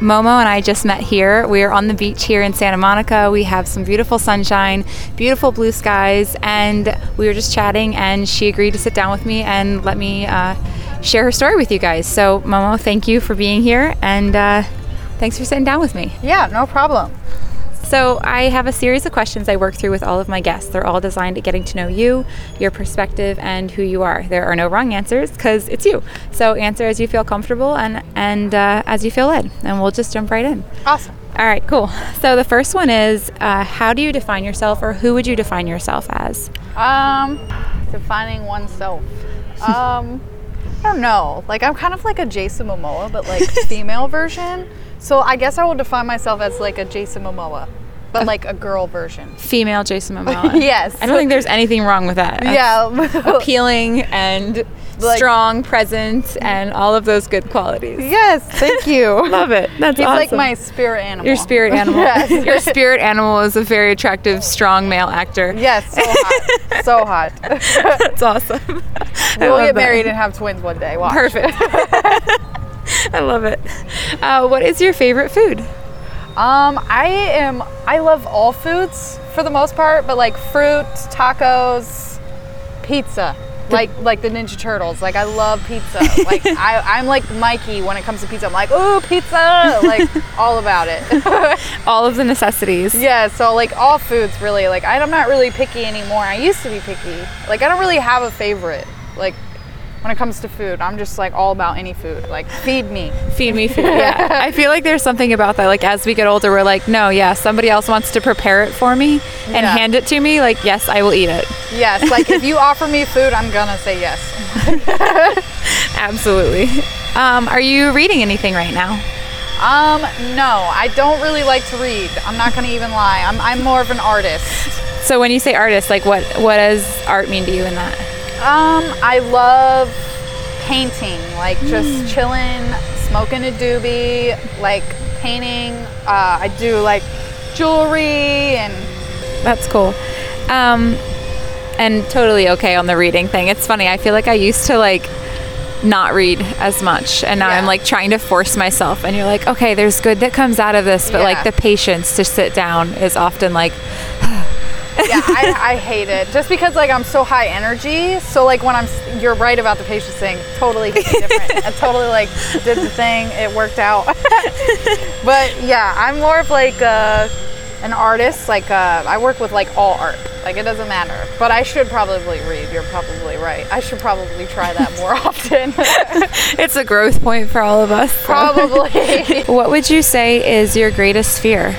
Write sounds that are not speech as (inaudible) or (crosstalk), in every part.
Momo and I just met here. We are on the beach here in Santa Monica. We have some beautiful sunshine, beautiful blue skies, and we were just chatting, and she agreed to sit down with me and let me uh, share her story with you guys. So, Momo, thank you for being here, and uh, thanks for sitting down with me. Yeah, no problem. So, I have a series of questions I work through with all of my guests. They're all designed at getting to know you, your perspective, and who you are. There are no wrong answers because it's you. So, answer as you feel comfortable and, and uh, as you feel led. And we'll just jump right in. Awesome. All right, cool. So, the first one is uh, How do you define yourself, or who would you define yourself as? Um, defining oneself. (laughs) Um, I don't know. Like I'm kind of like a Jason Momoa, but like (laughs) female version. So I guess I will define myself as like a Jason Momoa, but like a girl version. Female Jason Momoa. (laughs) Yes. I don't think there's anything wrong with that. That's Yeah. (laughs) Appealing and Like- strong, present, and all of those good qualities. yes. Thank you. (laughs) Love it. That's He's awesome. like my spirit animal. Your spirit (laughs) animal. Yes. Your spirit animal is a very attractive, strong male actor. Yes. So hot. so hot. (laughs) That's awesome. We'll get that. married and have twins one day. Watch. Perfect. I love it. Uh, what is your favorite food? Um, I am. I love all foods for the most part, but like fruit, tacos, pizza, (laughs) like like the Ninja Turtles. Like I love pizza. like (laughs) I, I'm like Mikey when it comes to pizza. I'm like, ooh, pizza! Like (laughs) all about it. All of the necessities. yeah. So like all foods really. Like I'm not really picky anymore. I used to be picky. Like I don't really have a favorite. Like when it comes to food, I'm just like all about any food. Like feed me. Feed me food. (laughs) Yeah. I feel like there's something about that. Like as we get older, we're like, no, yeah, somebody else wants to prepare it for me and Yeah. hand it to me. Like, yes, I will eat it. Yes. Like if you (laughs) offer me food, I'm gonna say yes. (laughs) Absolutely. Um, are you reading anything right now? Um, no, I don't really like to read. I'm not gonna even lie. I'm, I'm more of an artist. So when you say artist, like what what does art mean to you in that? Um, I love painting, like just chilling, smoking a doobie, like painting. Uh, I do like jewelry and That's cool. Um, and totally okay on the reading thing. It's funny. I feel like I used to like not read as much, and now Yeah. I'm like trying to force myself. And you're like, okay, there's good that comes out of this, but like the patience to sit down is often like, yeah, I, I hate it just because like I'm so high energy. So like when I'm, you're right about the patience thing. Totally different. (laughs) I totally like did the thing. It worked out. (laughs) but yeah, I'm more of like uh, an artist. Like uh, I work with like all art. Like it doesn't matter. But I should probably read. You're probably right. I should probably try that more (laughs) often. it's a growth point for all of us. so. probably. What would you say is your greatest fear?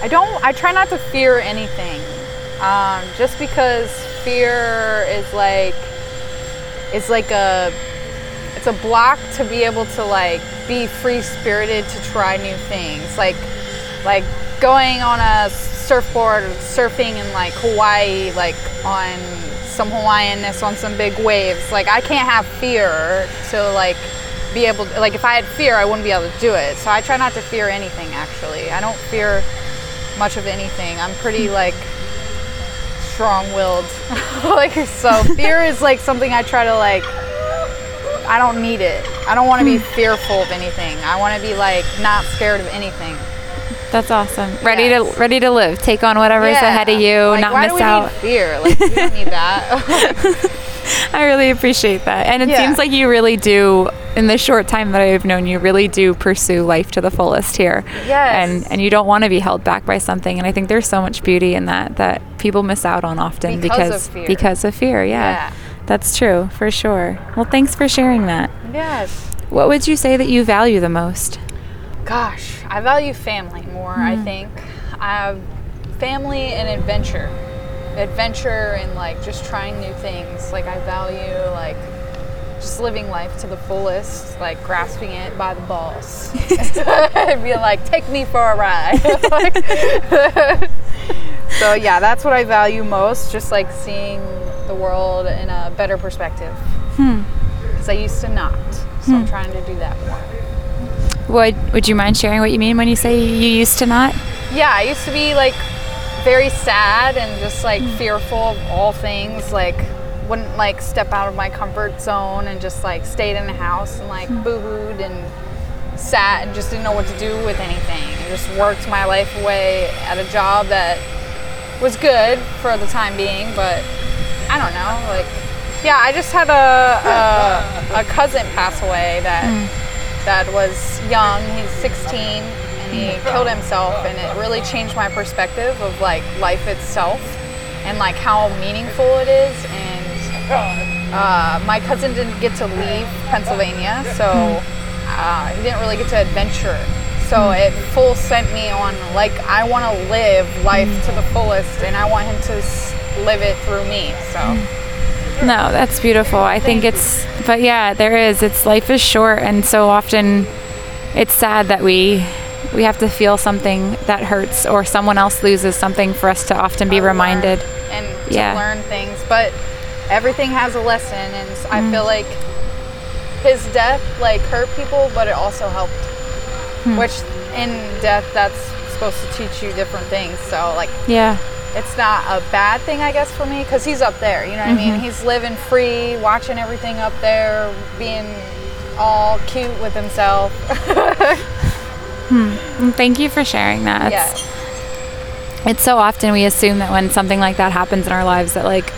I don't. I try not to fear anything, um, just because fear is like, it's like a, it's a block to be able to like be free spirited to try new things, like, like going on a surfboard or surfing in like Hawaii, like on some Hawaiianness on some big waves. Like I can't have fear to like be able to, like if I had fear I wouldn't be able to do it. So I try not to fear anything actually. I don't fear much of anything. I'm pretty like strong-willed. (laughs) like so fear is like something I try to like I don't need it. I don't want to be hmm. fearful of anything. I want to be like not scared of anything. That's awesome. Ready Yes. to ready to live. Take on whatever's Yeah. ahead of you. Like, not why miss do we out. Need fear. Like we don't need that. (laughs) (laughs) I really appreciate that. And it Yeah. seems like you really do in the short time that I've known you really do pursue life to the fullest here. Yes. And and you don't want to be held back by something and I think there's so much beauty in that that people miss out on often Because of because fear. because of fear. Yeah. Yeah. That's true, for sure. Well, thanks for sharing that. yes. What would you say that you value the most? Gosh, I value family more, I hmm. think. I have family and adventure. Adventure and like just trying new things. Like I value like just living life to the fullest, like grasping it by the balls, (laughs) (laughs) and being like, "Take me for a ride." (laughs) so yeah, that's what I value most. Just like seeing the world in a better perspective. Hmm. Because I used to not, so I'm hmm. trying to do that more. Would Would you mind sharing what you mean when you say you used to not? Yeah, I used to be like very sad and just like hmm. fearful of all things. Like, wouldn't like step out of my comfort zone and just like stayed in the house and like boo hooed and sat and just didn't know what to do with anything. I just worked my life away at a job that was good for the time being, but I don't know. Like, yeah, I just had a a, a cousin pass away that that was young. He's 16 and he killed himself, and it really changed my perspective of like life itself and like how meaningful it is. And uh, my cousin didn't get to leave Pennsylvania, so uh, he didn't really get to adventure. So it full sent me on like I want to live life to the fullest, and I want him to s- live it through me. So. No, that's beautiful. I think it's, but yeah, there is. It's life is short, and so often it's sad that we we have to feel something that hurts or someone else loses something for us to often be reminded. and to Yeah. learn things. But everything has a lesson, and I mm-hmm. feel like his death like hurt people, but it also helped. Hmm. Which in death, that's supposed to teach you different things. So like, Yeah. it's not a bad thing, I guess, for me, because he's up there. You know what I mean? Mm-hmm. He's living free, watching everything up there, being all cute with himself. (laughs) Hmm. And Thank you for sharing that. yeah. It's, it's so often we assume that when something like that happens in our lives that like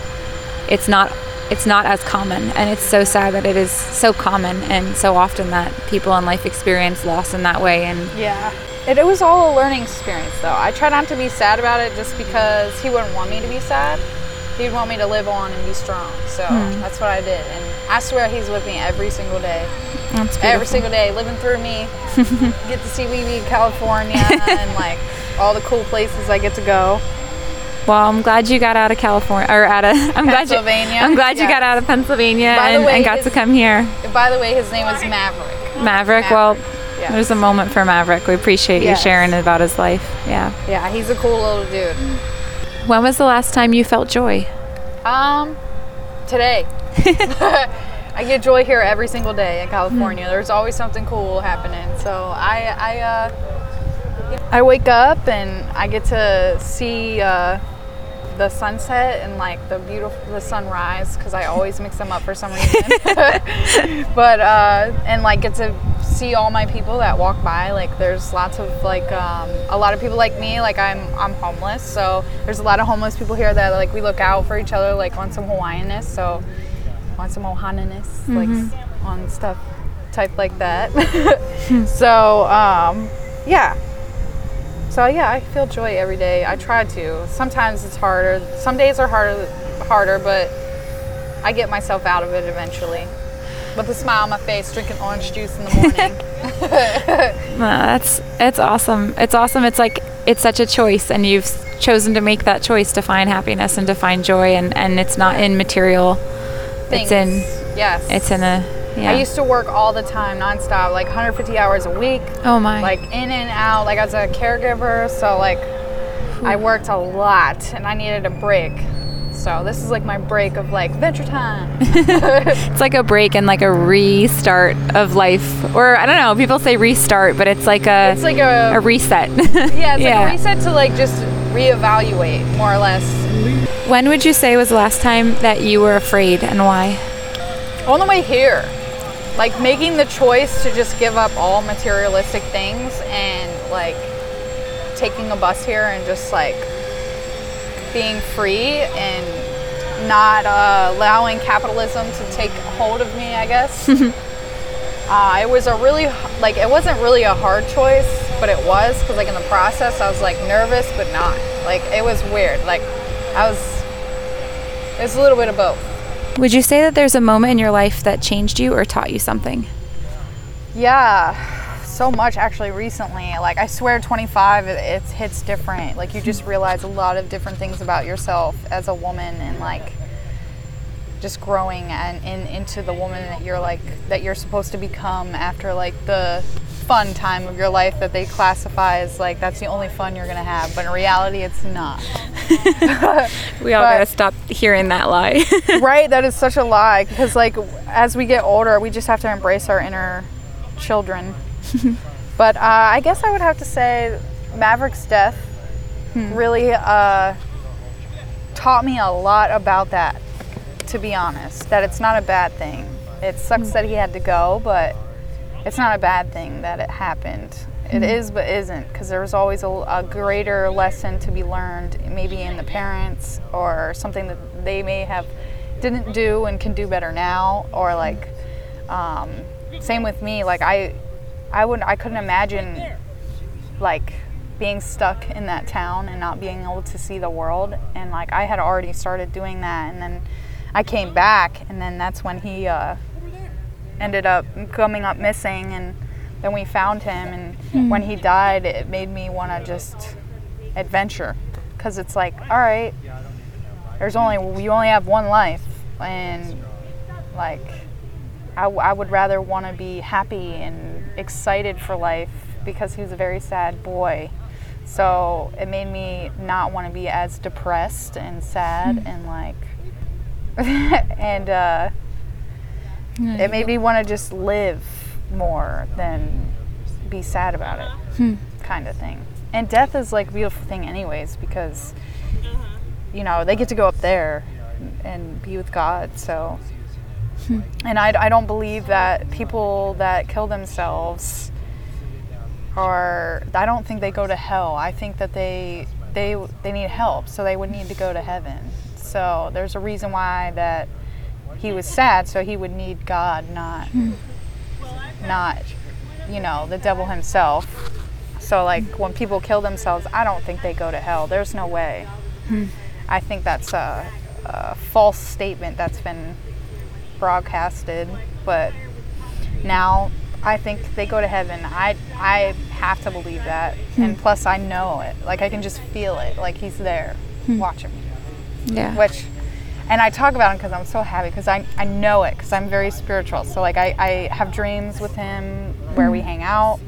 it's not it's not as common and it's so sad that it is so common and so often that people in life experience loss in that way and Yeah. It, it was all a learning experience, though. I try not to be sad about it just because he wouldn't want me to be sad. He'd want me to live on and be strong. So hmm. that's what I did. And I swear he's with me every single day. that's Every single day, living through me. (laughs) get to see in California and like all the cool places I get to go. Well, I'm glad you got out of California or out of (laughs) I'm glad you Pennsylvania, I'm glad you yes. got out of Pennsylvania and, way, and got his- to come here. By the way, his name is Maverick. Maverick, well, Yes. there's a moment for Maverick. We appreciate Yes. you sharing about his life. Yeah. Yeah, he's a cool little dude. When was the last time you felt joy? Um, today. (laughs) I get joy here every single day in California. There's always something cool happening. So I, I, uh, I wake up and I get to see uh, the sunset and like the beautiful the sunrise because I always mix them up for some reason. (laughs) but uh, and like get to see all my people that walk by. Like there's lots of like um, a lot of people like me. Like I'm I'm homeless, so there's a lot of homeless people here that like we look out for each other like on some Hawaiianness. So on some Ohananess, like on stuff type like that. (laughs) so um, yeah. So yeah, I feel joy every day. I try to. Sometimes it's harder. Some days are harder, harder, but I get myself out of it eventually. With a smile on my face, drinking orange juice in the morning. (laughs) (laughs) No, that's it's awesome. It's awesome. It's like it's such a choice, and you've chosen to make that choice to find happiness and to find joy, and and it's not in material. It's in Things. yes. it's in a yeah. I used to work all the time, nonstop, like 150 hours a week, oh my. like in and out. Like I was a caregiver, so like I worked a lot, and I needed a break. So this is like my break of like venture time. (laughs) it's like a break and like a restart of life, or I don't know. People say restart, but it's like a It's like a a reset. (laughs) yeah, it's like a reset to like just reevaluate more or less. When would you say was the last time that you were afraid and why? On the way here, like making the choice to just give up all materialistic things and like taking a bus here and just like being free and not uh, allowing capitalism to take hold of me, I guess. (laughs) uh, it was a really like it wasn't really a hard choice, but it was because like in the process I was like nervous but not. Like it was weird. Like I was. It was a little bit of both. Would you say that there's a moment in your life that changed you or taught you something? Yeah, so much actually recently. Like I swear 25 it, it hits different. Like you just realize a lot of different things about yourself as a woman and like just growing and in, into the woman that you're like that you're supposed to become after like the fun time of your life that they classify as like that's the only fun you're gonna have but in reality it's not (laughs) we all But- gotta stop hearing that lie. (laughs) right that is such a lie because like as we get older we just have to embrace our inner children. (laughs) But uh, i guess i would have to say maverick's death really uh, taught me a lot about that to be honest. That it's not a bad thing. It sucks that he had to go but it's not a bad thing that it happened It is but isn't because there's always a, a greater lesson to be learned maybe in the parents or something that they may have didn't do and can do better now or like um, same with me like i i wouldn't i couldn't imagine like being stuck in that town and not being able to see the world and like i had already started doing that and then i came back and then that's when he uh, ended up coming up missing and then we found him and when he died it made me want to just adventure. Because it's like all right there's only you only have one life and like I, w- I would rather want to be happy and excited for life because he was a very sad boy. So it made me not want to be as depressed and sad and like (laughs) and uh, it made me want to just live more than be sad about it hmm. kind of thing. And death is like a beautiful thing anyways because you know they get to go up there and be with god so. Hmm. And I, I don't believe that people that kill themselves are i don't think they go to hell. I think that they they they need help so they would need to go to heaven. So there's a reason why that he was sad so he would need god not hmm. Not you know the devil himself. So like when people kill themselves i don't think they go to hell. There's no way. Hmm. I think that's a, a false statement that's been broadcasted but now i think they go to heaven. I i have to believe that. Hmm. And plus i know it. Like i can just feel it. Like he's there hmm. watching me. Yeah. which and i talk about him because i'm so happy because I, I know it because i'm very spiritual. So like I, I have dreams with him where we hang out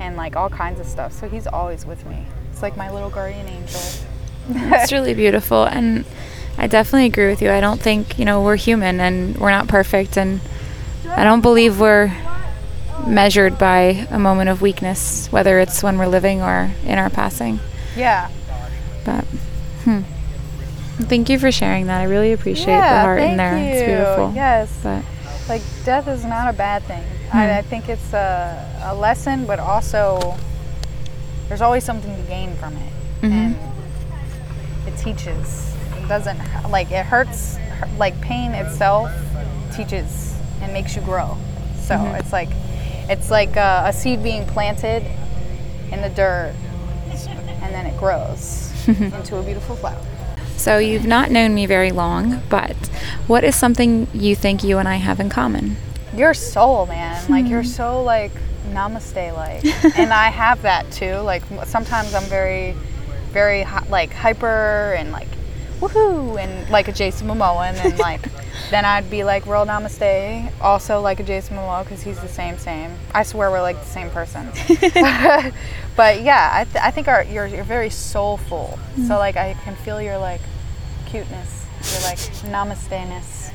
and like all kinds of stuff. So he's always with me. It's like my little guardian angel. It's really beautiful and i definitely agree with you. I don't think you know we're human and we're not perfect and i don't believe we're measured by a moment of weakness whether it's when we're living or in our passing. Yeah. But hmm. Thank you for sharing that. I really appreciate the heart in there. You. it's beautiful. Yes. But like death is not a bad thing. I, hmm. I think it's a, a lesson but also there's always something to gain from it. Mm-hmm. And it teaches. It doesn't like it hurts like pain itself teaches and makes you grow. So mm-hmm. it's like it's like a, a seed being planted in the dirt and then it grows (laughs) into a beautiful flower so you've not known me very long but what is something you think you and i have in common? Your soul man. Like you're hmm. so like namaste like (laughs) and i have that too. Like sometimes i'm very very like hyper and like woohoo and like a jason momoa and then like (laughs) then i'd be like real namaste also like a jason momoa because he's the same same. I swear we're like the same person. (laughs) (laughs) But yeah i, th- I think our, you're, you're very soulful. So mm-hmm. like i can feel your like cuteness your like namaste-ness.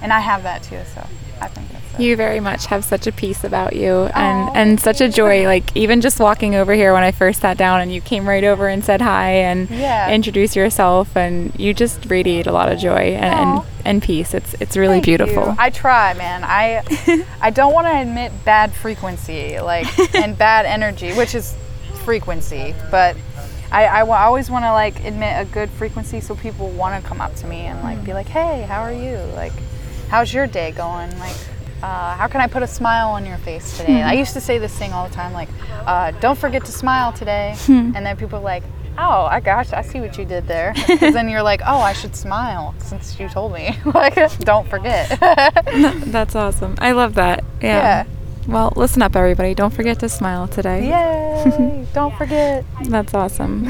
And i have that too so i think that's it. You very much have such a peace about you and, and such a joy. Like even just walking over here when I first sat down and you came right over and said hi and Yeah. introduced yourself and you just radiate a lot of joy and, and, and peace. It's it's really Thank beautiful. you. I try, man. I (laughs) I don't want to admit bad frequency, like (laughs) and bad energy, which is frequency, but I, I always want to like admit a good frequency so people want to come up to me and like be hmm. like, hey, how are you? Like, how's your day going? Like. Uh, how can I put a smile on your face today? I used to say this thing all the time, like, uh, "Don't forget to smile today," and then people are like, "Oh, I gosh, I see what you did there." (laughs) Because then you're like, "Oh, I should smile since you told me." (laughs) like, don't forget. That's awesome. I love that. Yeah. Yeah. Well, listen up, everybody. Don't forget to smile today. Yay! (laughs) don't forget. That's awesome.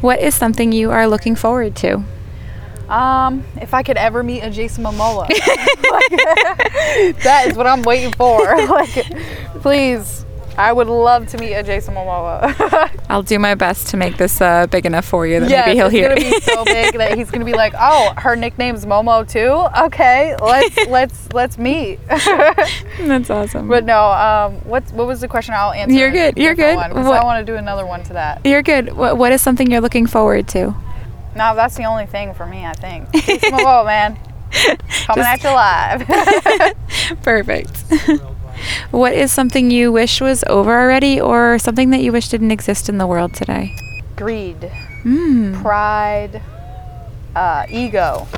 what is something you are looking forward to? Um, if I could ever meet a Jason Momoa, (laughs) like, (laughs) that is what I'm waiting for. (laughs) like, please, I would love to meet a Jason Momoa. I'll do my best to make this uh, big enough for you that yes, maybe he'll it's hear gonna it. be so big that he's gonna be like, "Oh, her nickname's Momo too. Okay, let's let's let's meet." That's awesome. but no, um, what what was the question? I'll answer. You're good, you're good. One, What- I want to do another one to that. You're good. What, what is something you're looking forward to? No, that's the only thing for me. I think. (laughs) Jason Momoa, man, (laughs) coming Just- at you live. (laughs) Perfect. what is something you wish was over already or something that you wish didn't exist in the world today? Greed. Mm. pride, uh, ego,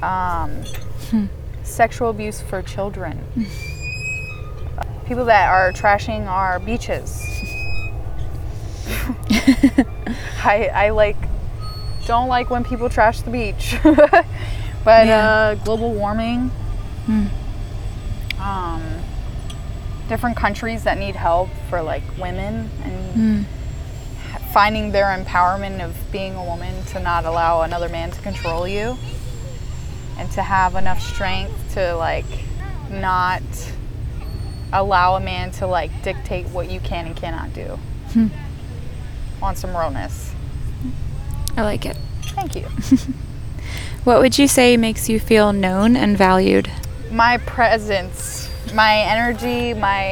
um, sexual abuse for children, people that are trashing our beaches. I, I like don't like when people trash the beach, (laughs) but Yeah. uh, global warming, Mm. um, different countries that need help for like women and Mm. finding their empowerment of being a woman to not allow another man to control you and to have enough strength to like not allow a man to like dictate what you can and cannot do Hmm. on some realness I like it. thank you. (laughs) What would you say makes you feel known and valued? my presence my energy my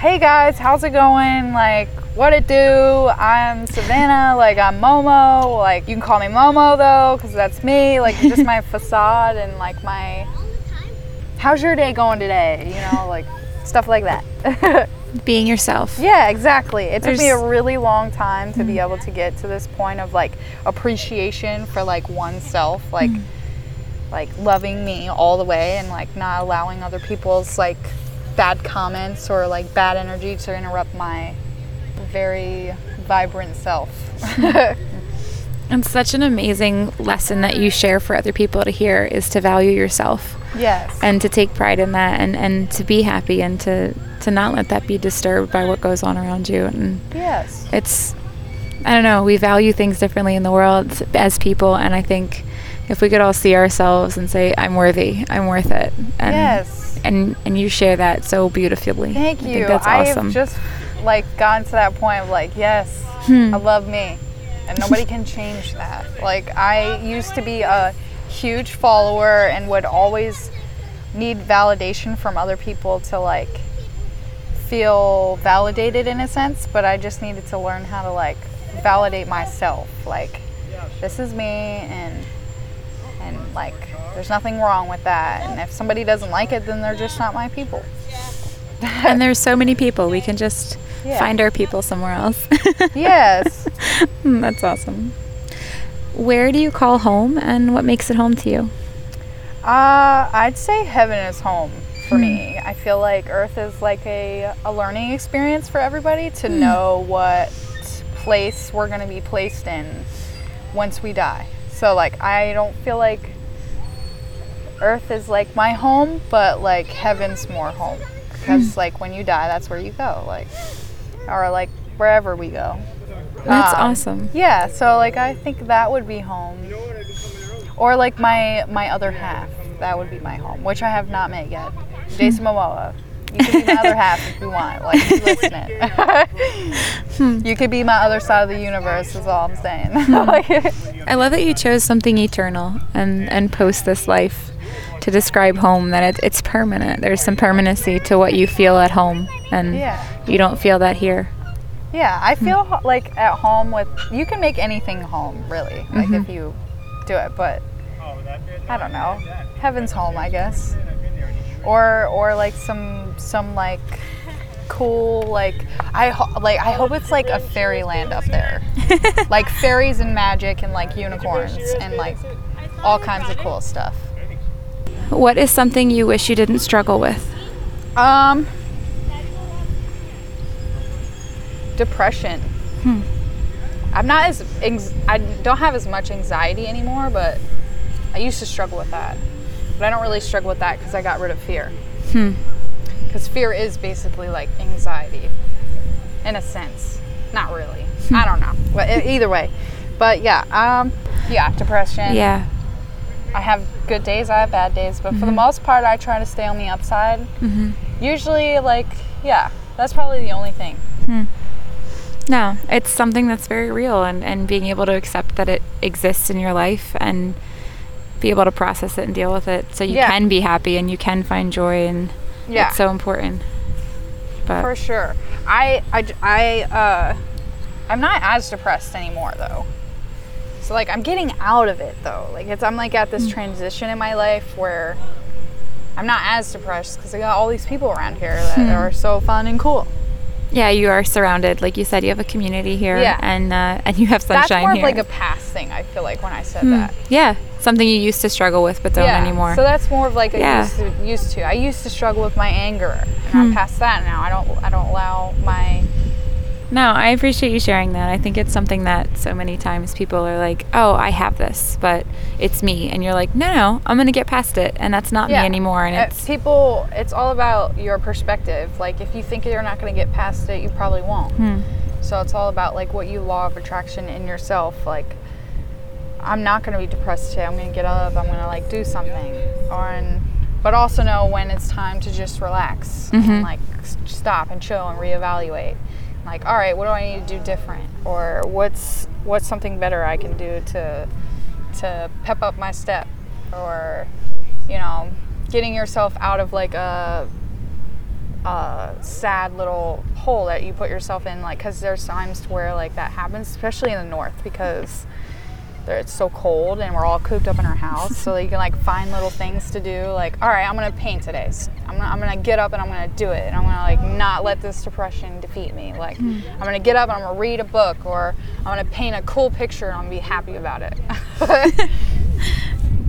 hey guys how's it going? Like what it do? I'm savannah like i'm momo. Like you can call me momo though because that's me. Like just my (laughs) facade and like my how's your day going today? You know like stuff like that (laughs) Being yourself. yeah exactly it took me a really long time to be able to get to this point of like appreciation for like oneself like mm. like loving me all the way and like not allowing other people's like bad comments or like bad energy to interrupt my very vibrant self. (laughs) It's such an amazing lesson that you share for other people to hear is to value yourself yes. and to take pride in that and, and to be happy and to, to not let that be disturbed by what goes on around you. And yes. it's I don't know, we value things differently in the world as people and I think if we could all see ourselves and say, I'm worthy, I'm worth it. And yes. and and you share that so beautifully. Thank I you. think that's I've just like gotten to that point of like, yes, Hmm. I love me. And nobody can change that. Like I used to be a huge follower and would always need validation from other people to like feel validated in a sense, but I just needed to learn how to like validate myself. Like this is me and and like there's nothing wrong with that. And if somebody doesn't like it, then they're just not my people. (laughs) and there's so many people. We can just Yeah. find our people somewhere else. (laughs) Yes. Hmm, (laughs) That's awesome. Where do you call home and what makes it home to you? Uh, I'd say heaven is home for me. I feel like Earth is like a, a learning experience for everybody to know what place we're going to be placed in once we die. So, like, I don't feel like Earth is like my home, but like heaven's more home. Because, like, when you die, that's where you go. Like, or like wherever we go. That's Um, awesome. Yeah, so like I think that would be home. Or like my my other half, that would be my home, which I have not met yet. Jason hmm. Momoa. You could be my other half if you want. Like if you hmm. you could be my other side of the universe is all I'm saying. Hmm. Like, (laughs) I love that you chose something eternal and and post this life to describe home that it, it's permanent. There's some permanency to what you feel at home and yeah. you don't feel that here. Yeah, I mm. feel ho- like at home with you can make anything home really, like if mm-hmm. you do it, but I don't know. Heaven's home, I guess. Or or like some some like cool like I ho- like I hope it's like a fairyland up there. (laughs) like fairies and magic and like unicorns and like all kinds of cool stuff. What is something you wish you didn't struggle with? Um depression. Hmm. I'm not as I don't have as much anxiety anymore, but I used to struggle with that. But I don't really struggle with that because I got rid of fear. Hmm. Because fear is basically like anxiety, in a sense. Not really. Hmm. I don't know. But either way, but yeah, um, yeah, depression. Yeah. I have good days, I have bad days, but for the mm-hmm. most part, I try to stay on the upside. Mm-hmm. Usually, like, yeah, that's probably the only thing. Hmm. No, it's something that's very real, and, and being able to accept that it exists in your life and be able to process it and deal with it so you Yeah. can be happy and you can find joy, and Yeah. it's so important. But For sure. I, I, I, uh, I'm not as depressed anymore though. So like I'm getting out of it though. Like it's I'm like at this transition in my life where I'm not as depressed because I got all these people around here that are so fun and cool. yeah, you are surrounded, like you said, you have a community here, Yeah. and uh, and you have sunshine That's more of here. like a past thing. I feel like when I said Hmm. that. Yeah, something you used to struggle with but don't yeah. anymore. So that's more of like a Yeah. used, to, used to. I used to struggle with my anger, and Hmm. I'm past that now. I don't. I don't allow my. No, I appreciate you sharing that. I think it's something that so many times people are like, "Oh, I have this, but it's me," and you're like, "No, no, I'm gonna get past it, and that's not Yeah. me anymore." And Uh, it's people. It's all about your perspective. Like if you think you're not going to get past it, you probably won't. Hmm. So it's all about like what you law of attraction in yourself. Like I'm not going to be depressed today. I'm going to get up. I'm going to like do something. Or and, but also know when it's time to just relax and like s- stop and chill and reevaluate. Like, all right, what do I need to do different? Or what's what's something better I can do to to pep up my step? Or you know, getting yourself out of like a a sad little hole that you put yourself in like because there's times where like that happens especially in the north because it's so cold and we're all cooped up in our house so you can like find little things to do like all right i'm gonna paint today i'm gonna, I'm gonna get up and i'm gonna do it and i'm gonna like not let this depression defeat me like i'm gonna get up and i'm gonna read a book or i'm gonna paint a cool picture and i'm gonna be happy about it (laughs)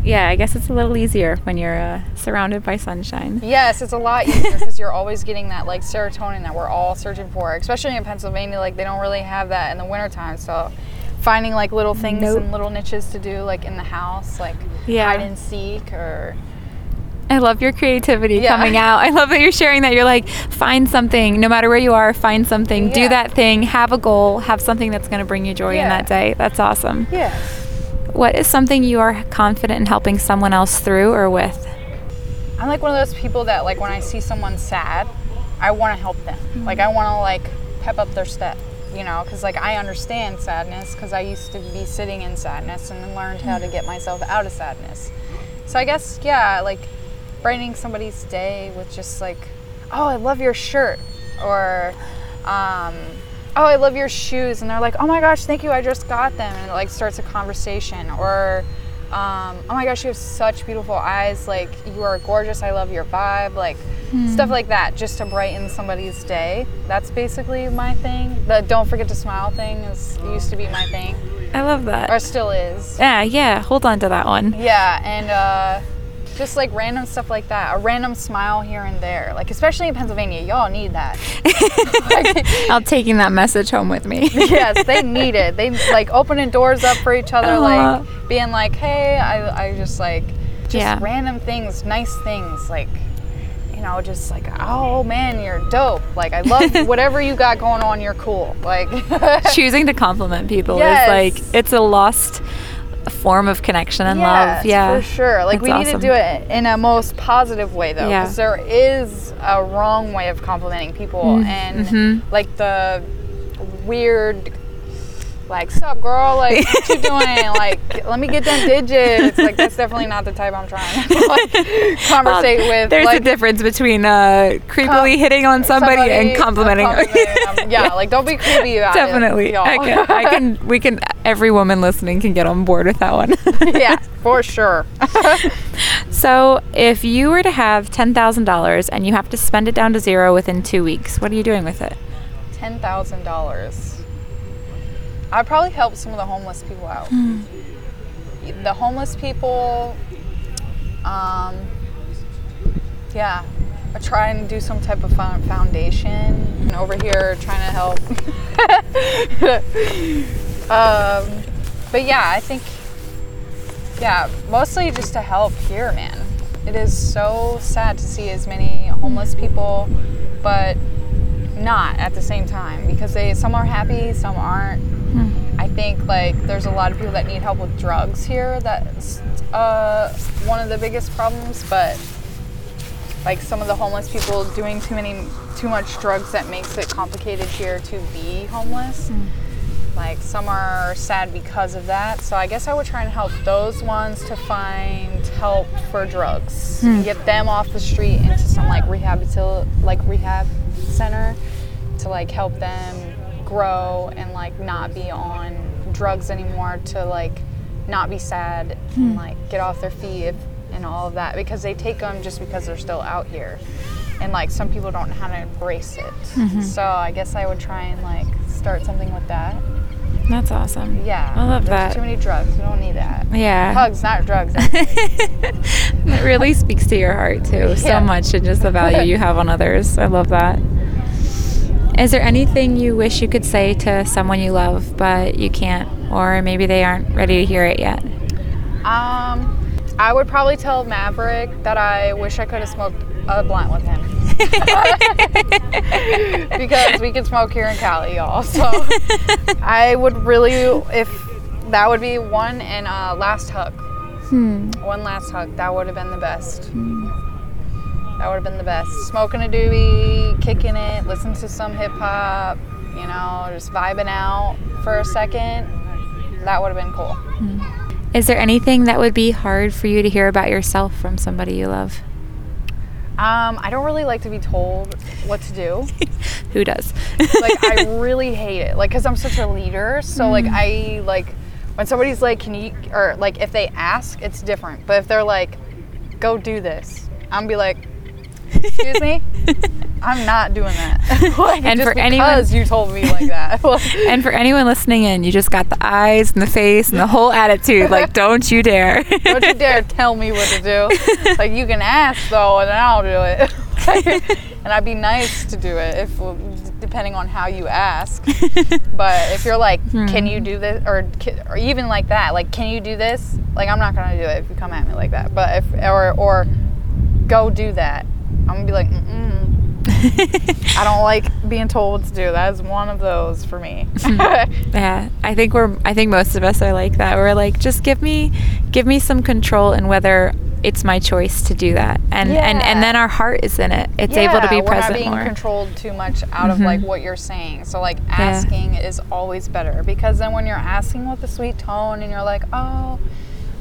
yeah, I guess it's a little easier when you're uh, surrounded by sunshine. Yes, it's a lot easier because you're always getting that like serotonin that we're all searching for, especially in Pennsylvania. Like they don't really have that in the wintertime. So finding like little things Nope. and little niches to do like in the house, like Yeah. hide and seek or I love your creativity Yeah. coming out. I love that you're sharing that. You're like, find something, no matter where you are, find something, do that thing, have a goal, have something that's going to bring you joy in that day. That's awesome. yeah. What is something you are confident in helping someone else through or with? I'm like one of those people that like when I see someone sad, I want to help them. Like I want to like pep up their step, you know, because like I understand sadness because I used to be sitting in sadness and learned how to get myself out of sadness. So I guess yeah, like brightening somebody's day with just like, oh, I love your shirt, or um, oh, I love your shoes, and they're like, oh my gosh, thank you, I just got them, and it like starts a conversation, or um, oh my gosh, you have such beautiful eyes, like you are gorgeous, I love your vibe, like stuff like that, just to brighten somebody's day. That's basically my thing. The don't forget to smile thing is used to be my thing, I love that. or still is. Yeah, yeah, hold on to that one. Yeah, and uh, just like random stuff like that. A random smile here and there. Like, especially in Pennsylvania, y'all need that. (laughs) I'm taking that message home with me. (laughs) yes, they need it. They like opening doors up for each other, like uh-huh. being like, hey, I, I just like, just Yeah. random things, nice things. Like, you know, just like, oh man, you're dope. Like, I love (laughs) whatever you got going on, you're cool. Like, Choosing to compliment people Yes. is like, it's a lost form of connection and Yes, love. Yeah. for sure. Like we need awesome. to do it in a most positive way, though, Yeah. because there is a wrong way of complimenting people, Mm, and mm-hmm. like the weird, like, sup, girl, like, (laughs) what you doing? like, let me get them digits. Like, that's definitely not the type I'm trying to (laughs) like, conversate um, with. There's like, a difference between uh, creepily com- hitting on somebody, somebody and complimenting. complimenting (laughs) yeah, like, don't be creepy about definitely. it. Definitely. I, I can, we can, every woman listening can get on board with that one. yeah, for sure. so, if you were to have $10,000 and you have to spend it down to zero within two weeks, what are you doing with it? $10,000. I probably helped some of the homeless people out. Mm. The homeless people, um, yeah, I try and do some type of foundation. And over here, trying to help. (laughs) um, but yeah, I think, yeah, mostly just to help here, man. It is so sad to see as many homeless people, but not at the same time because they some are happy, some aren't. Hmm. I think like there's a lot of people that need help with drugs here. That's uh, one of the biggest problems, but like some of the homeless people doing too many too much drugs that makes it complicated here to be homeless. Hmm. Like some are sad because of that. So I guess I would try and help those ones to find help for drugs. And get them off the street into some like rehabilitative like rehab center to like help them grow and like not be on drugs anymore to like not be sad and hmm. like get off their feet and all of that because they take them just because they're still out here. And like some people don't know how to embrace it. Mm-hmm. So i guess i would try and like start something with that That's awesome. yeah I love that. too many drugs we don't need that Yeah. hugs not drugs (laughs) It really speaks to your heart too, so Yeah. much, and just the value you have on others. I love that. Is there anything you wish you could say to someone you love, but you can't, or maybe they aren't ready to hear it yet? um i would probably tell maverick that i wish i could have smoked a blunt with him (laughs) because we can smoke here in Cali, y'all. So I would really, if that would be one and uh, last hug. Hmm. One last hug. That would have been the best. Hmm. That would have been the best. Smoking a doobie, kicking it, listen to some hip hop, you know, just vibing out for a second. That would have been cool. Hmm. Is there anything that would be hard for you to hear about yourself from somebody you love? Um, I don't really like to be told what to do. (laughs) Who does? like I (laughs) really hate it. Like, cause I'm such a leader. So like I like when somebody's like, "Can you?" or like if they ask, it's different. But if they're like, "Go do this," I'm gonna be like, "Excuse me." (laughs) I'm not doing that. (laughs) (laughs) like, And just for anyone- because you told me like that. (laughs) and for anyone listening in, you just got the eyes and the face and the whole attitude. Like, don't you dare! Don't you dare tell me what to do. Like you can ask though, and then I'll do it. and I'd be nice to do it if, depending on how you ask. But if you're like, can you do this, or or even like that, like, can you do this? Like I'm not gonna do it if you come at me like that. But if or or go do that, I'm gonna be like, mm. (laughs) I don't like being told what to do. That is one of those for me. Mm-hmm. (laughs) Yeah, I think we're. I think most of us are like that. We're like, just give me, give me some control in whether it's my choice to do that, and and Yeah. and then our heart is in it. It's able to be we're present not being more. controlled too much out of like mm-hmm. what you're saying. So like asking is always better because then when you're asking with a sweet tone and you're like, oh,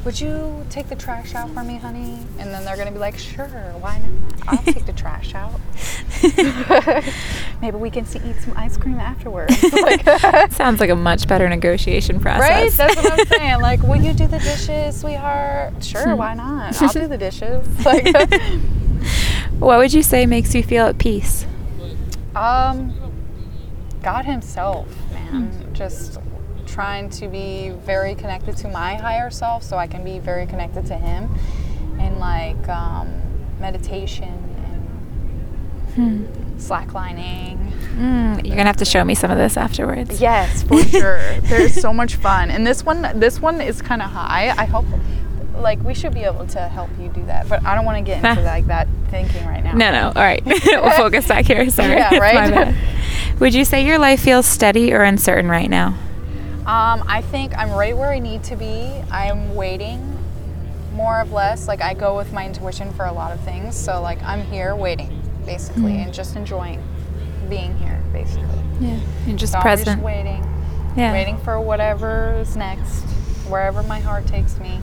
would you take the trash out for me, honey? And then they're gonna be like, sure, why not? I'll take the trash out. (laughs) Maybe we can see, eat some ice cream afterwards. (laughs) (laughs) like, Sounds like a much better negotiation process. right? That's what I'm saying. Like, will you do the dishes, sweetheart? Sure, why not? I'll do the dishes. Like. what would you say makes you feel at peace? Um, God Himself, man. Hmm. Just trying to be very connected to my higher self so I can be very connected to Him. in like um, meditation and slacklining. Mm, you're gonna have to show me some of this afterwards. Yes, (laughs) for sure. There's so much fun. And this one, this one is kind of high. I hope. Like we should be able to help you do that, but I don't want to get into like that thinking right now. No, no. All right, (laughs) we'll focus back here. Sorry. (laughs) Yeah, right? Would you say your life feels steady or uncertain right now? Um, I think I'm right where I need to be. I'm waiting more or less. Like I go with my intuition for a lot of things. So like I'm here waiting, basically, and just enjoying being here, basically. Yeah, you're just So I'm present. just waiting, yeah. waiting for whatever's next, wherever my heart takes me.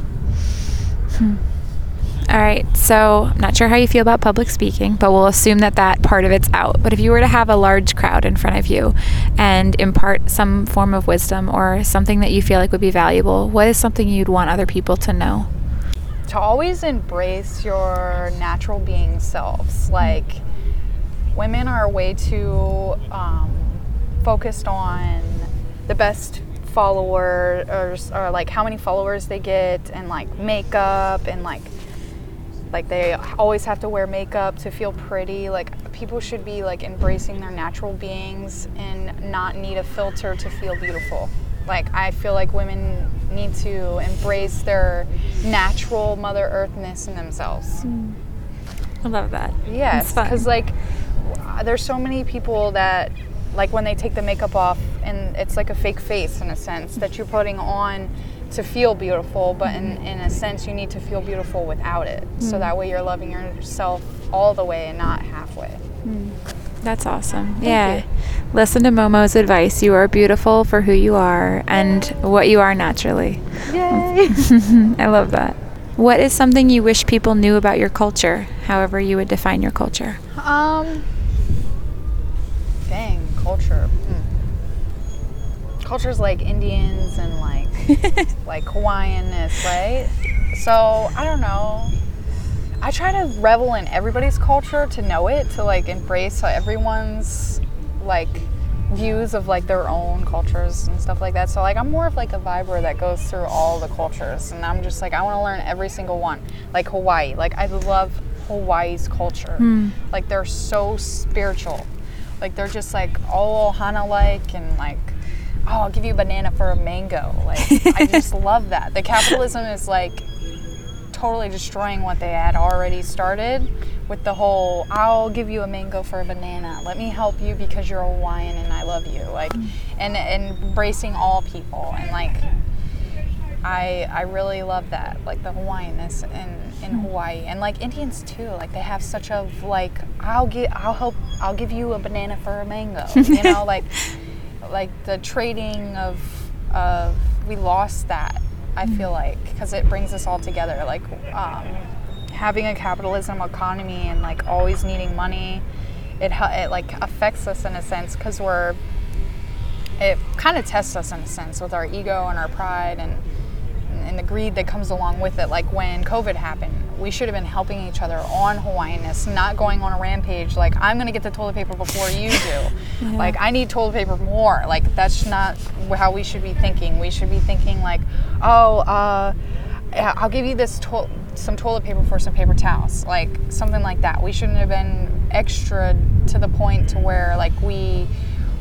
All right. So, I'm not sure how you feel about public speaking, but we'll assume that that part of it's out. But if you were to have a large crowd in front of you and impart some form of wisdom or something that you feel like would be valuable, what is something you'd want other people to know? to always embrace your natural being selves. Like, women are way too um, focused on the best followers or like how many followers they get and like makeup and like like they always have to wear makeup to feel pretty. Like people should be like embracing their natural beings and not need a filter to feel beautiful. Like i feel like women need to embrace their natural mother earthness in themselves. Hmm. I love that. Yes, It's because like there's so many people that like when they take the makeup off and it's like a fake face in a sense that you're putting on to feel beautiful but in, mm-hmm. in a sense you need to feel beautiful without it so mm. that way you're loving yourself all the way and not halfway mm. That's awesome. yeah. Listen to Momo's advice. You are beautiful for who you are and what you are naturally. yay (laughs) I love that. What is something you wish people knew about your culture, however you would define your culture? Um. Dang, culture. Culture's like Indians and like (laughs) like Hawaiianness, right? So I don't know. I try to revel in everybody's culture to know it, to like embrace everyone's like views of like their own cultures and stuff like that. So like I'm more of like a viber that goes through all the cultures and I'm just like I want to learn every single one. Like Hawaii. Like I love Hawaii's culture. Hmm. Like they're so spiritual. Like they're just like all Hana like and like oh I'll give you a banana for a mango. Like I just (laughs) love that. The capitalism is like totally destroying what they had already started with the whole I'll give you a mango for a banana. Let me help you because you're a Hawaiian and I love you. Like and, and embracing all people and like I I really love that. Like the Hawaiianness in, in hmm. Hawaii. And like Indians too. Like they have such a like I'll get I'll help I'll give you a banana for a mango. (laughs) You know, like like the trading of of we lost that i feel like because it brings us all together like um, having a capitalism economy and like always needing money it, it like affects us in a sense because we're it kind of tests us in a sense with our ego and our pride and and the greed that comes along with it. Like when COVID happened, we should have been helping each other on Hawaiianness, not going on a rampage. Like I'm gonna get the toilet paper before you do. (laughs) Like I need toilet paper more. Like that's not how we should be thinking. We should be thinking like, oh, uh, I'll give you this to- some toilet paper for some paper towels, like something like that. We shouldn't have been extra to the point to where like we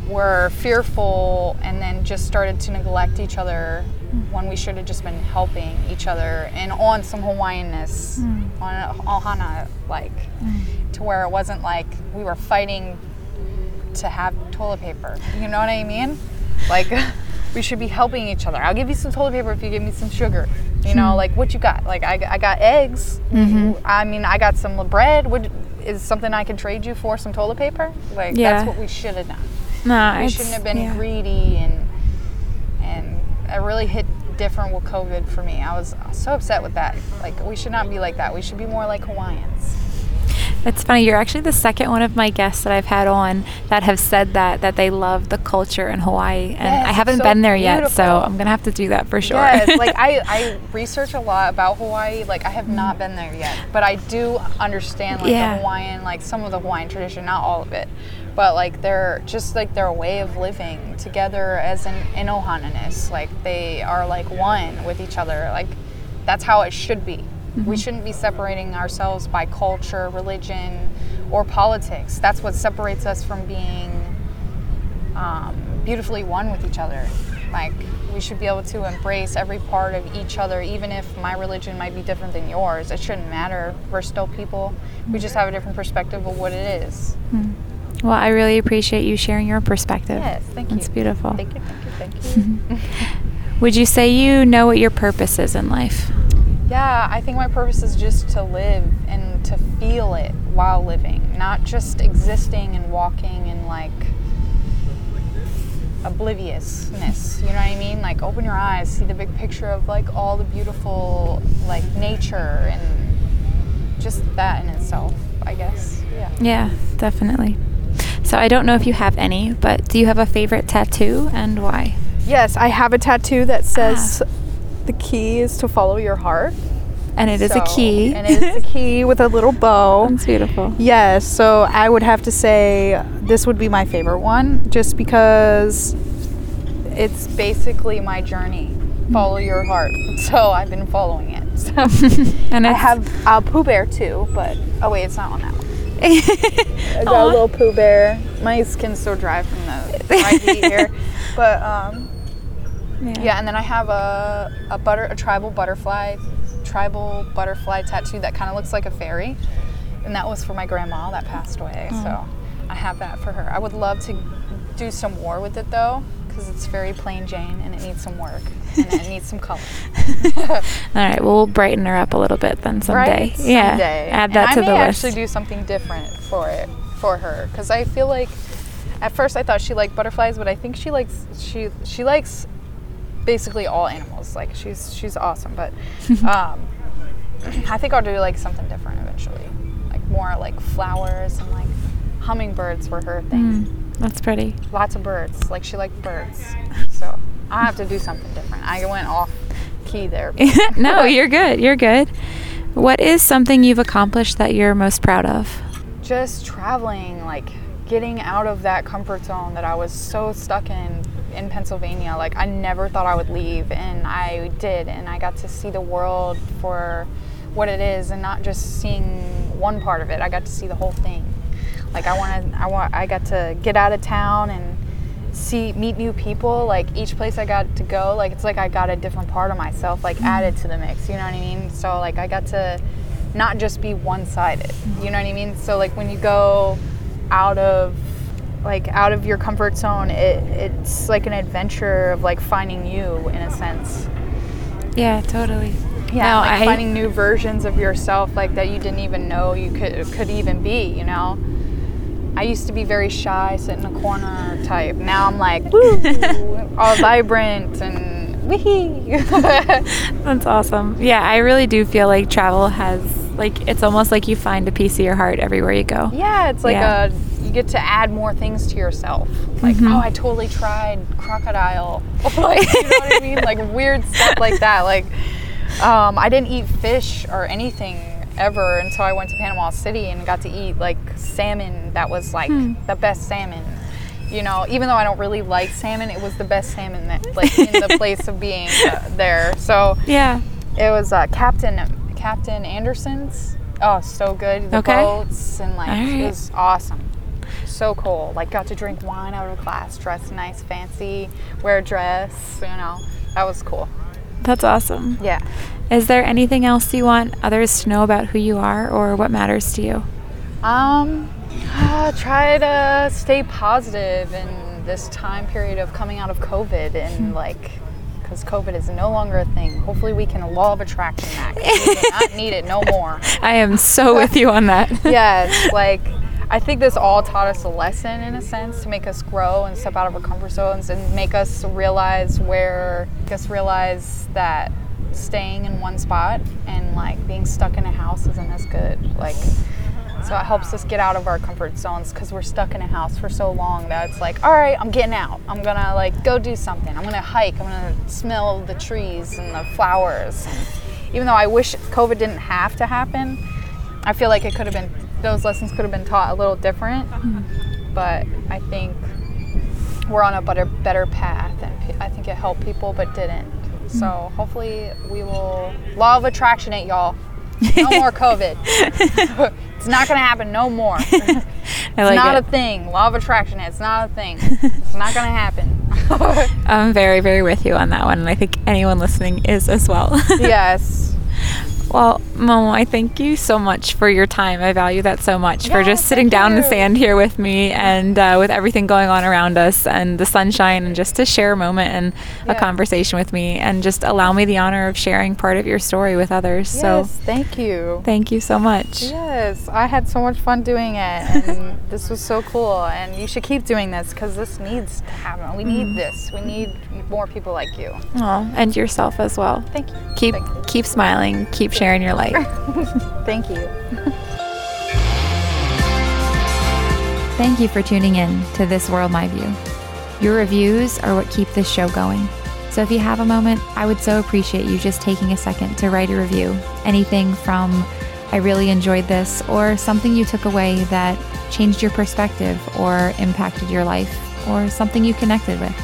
were fearful and then just started to neglect each other when we should have just been helping each other and on some Hawaiianness, mm. on a ohana, like mm. to where it wasn't like we were fighting to have toilet paper. You know what I mean? Like (laughs) we should be helping each other. I'll give you some toilet paper if you give me some sugar. You know, mm. like what you got? Like I, I got eggs. Mm-hmm. I mean, I got some bread. Would is something I can trade you for some toilet paper? Like Yeah. that's what we should have done. No, We shouldn't have been yeah. greedy and it really hit different with COVID for me. I was so upset with that. Like we should not be like that. We should be more like Hawaiians. It's funny. You're actually the second one of my guests that I've had on that have said that that they love the culture in Hawaii, and Yes, I haven't so been there yet, so. I'm gonna have to do that for sure. Yes, like (laughs) I, I research a lot about Hawaii. Like I have not been there yet, but I do understand like Yeah. the Hawaiian, like some of the Hawaiian tradition, not all of it, but like they're just like their way of living together as an in Ohananis. Like they are like one with each other. Like that's how it should be. We mm-hmm. shouldn't be separating ourselves by culture, religion, or politics. That's what separates us from being um, beautifully one with each other. Like we should be able to embrace every part of each other, even if my religion might be different than yours. It shouldn't matter. We're still people. We just mm-hmm. have a different perspective of what it is. Hmm. Well, I really appreciate you sharing your perspective. Yes, thank you. It's beautiful. Thank you, thank you, thank you. (laughs) (laughs) Would you say you know what your purpose is in life? yeah, I think my purpose is just to live and to feel it while living, not just existing and walking in like obliviousness. You know what I mean? Like open your eyes, see the big picture of like all the beautiful like nature and just that in itself, I guess. Yeah. Yeah, definitely. So I don't know if you have any, but do you have a favorite tattoo and why? Yes, I have a tattoo that says ah. the key is to follow your heart. And it is a key. And it is a key (laughs) with a little bow. That's beautiful. Yes, so I would have to say this would be my favorite one just because it's basically my journey. Mm. Follow your heart. So I've been following it. So (laughs) And I have a Pooh Bear too, but oh wait, it's not on that one. I got a little Pooh Bear. My skin's so dry from the dry heat here. But um, yeah, and then I have a, a butter a tribal butterfly tribal butterfly tattoo that kind of looks like a fairy, and that was for my grandma that passed away. So I have that for her. I would love to do some more with it though, because it's very plain Jane and it needs some work (laughs) and it needs some color. (laughs) All right, well, we'll brighten her up a little bit then someday. Right? Yeah, add that and to I the may list. actually do something different for it for her because I feel like at first I thought she liked butterflies, but I think she likes she she likes basically all animals. Like she's she's awesome, but (laughs) um, I think I'll do like something different eventually, like more like flowers and like hummingbirds were her thing. Mm, that's pretty. Lots of birds. Like she liked birds, (laughs) so I have to do something different. I went off key there. (laughs) no, you're good. You're good. What is something you've accomplished that you're most proud of? just traveling, like getting out of that comfort zone that I was so stuck in in Pennsylvania. Like I never thought I would leave, and I did, and I got to see the world for what it is, and not just seeing one part of it. I got to see the whole thing. Like I wanted, I want, I got to get out of town and see meet new people. Like each place i got to go like it's like i got a different part of myself like mm-hmm. added to the mix you know what i mean? So like i got to not just be one-sided you know what i mean? So like when you go out of like out of your comfort zone it, it's like an adventure of like finding you in a sense. Yeah, totally. yeah No, like I- finding new versions of yourself like that you didn't even know you could could even be you know I used to be very shy, sit in a corner type. Now I'm like, woo, (laughs) all vibrant and wee. (laughs) That's awesome. Yeah, I really do feel like travel has like it's almost like you find a piece of your heart everywhere you go. yeah, it's like Yeah. a you get to add more things to yourself. Like, Mm-hmm. oh, I totally tried crocodile. (laughs) like, you know what I mean? Like weird stuff like that. Like, um, I didn't eat fish or anything ever until I went to Panama City and got to eat like salmon that was like Hmm. the best salmon. You know, even though I don't really like salmon, it was the best salmon that like in the (laughs) place of being uh, there. So Yeah. it was uh, Captain Captain Anderson's. Oh, so good. The Okay. boats and like right. it was awesome. So cool. Like got to drink wine out of a glass, dress nice, fancy, wear a dress. You know, that was cool. That's awesome. Yeah. Is there anything else you want others to know about who you are or what matters to you? Um, uh, try to stay positive in this time period of coming out of COVID and like. Because COVID is no longer a thing. Hopefully, we can law of attraction that. We do not need it no (laughs) more. I am so with you on that. (laughs) yes, (laughs) like I think this all taught us a lesson in a sense to make us grow and step out of our comfort zones and make us realize where, make us realize that staying in one spot and like being stuck in a house isn't as good. Like, so it helps us get out of our comfort zones because we're stuck in a house for so long that it's like, all right, I'm getting out. I'm gonna like go do something. I'm gonna hike. I'm gonna smell the trees and the flowers. Even though I wish COVID didn't have to happen, I feel like it could have been those lessons could have been taught a little different. But I think we're on a better better path, and I think it helped people, but didn't. So hopefully we will law of attraction it, y'all. No (laughs) more COVID. (laughs) it's not gonna happen. No more. (laughs) It's like not it. a thing. Law of attraction. It's not a thing. It's not gonna happen. I'm very, very with you on that one, and I think anyone listening is as well. yes. Well, Momo, I thank you so much for your time. I value that so much for just sitting down in the sand here with me and uh, with everything going on around us and the sunshine and just to share a moment and a conversation with me and just allow me the honor of sharing part of your story with others. So Thank you. thank you so much. Yes, I had so much fun doing it, and (laughs) this was so cool. And you should keep doing this because this needs to happen. We Mm. need this. We need more people like you. Aw, and yourself as well. Thank you. Keep Thank you. keep smiling, keep sharing your light. (laughs) Thank you. (laughs) Thank you for tuning in to This World My View. Your reviews are what keep this show going. So if you have a moment, I would so appreciate you just taking a second to write a review. Anything from I really enjoyed this or something you took away that changed your perspective or impacted your life or something you connected with.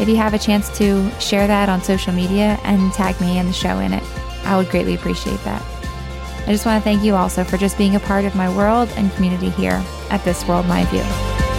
If you have a chance to share that on social media and tag me and the show in it, I would greatly appreciate that. I just want to thank you also for just being a part of my world and community here at This World My View.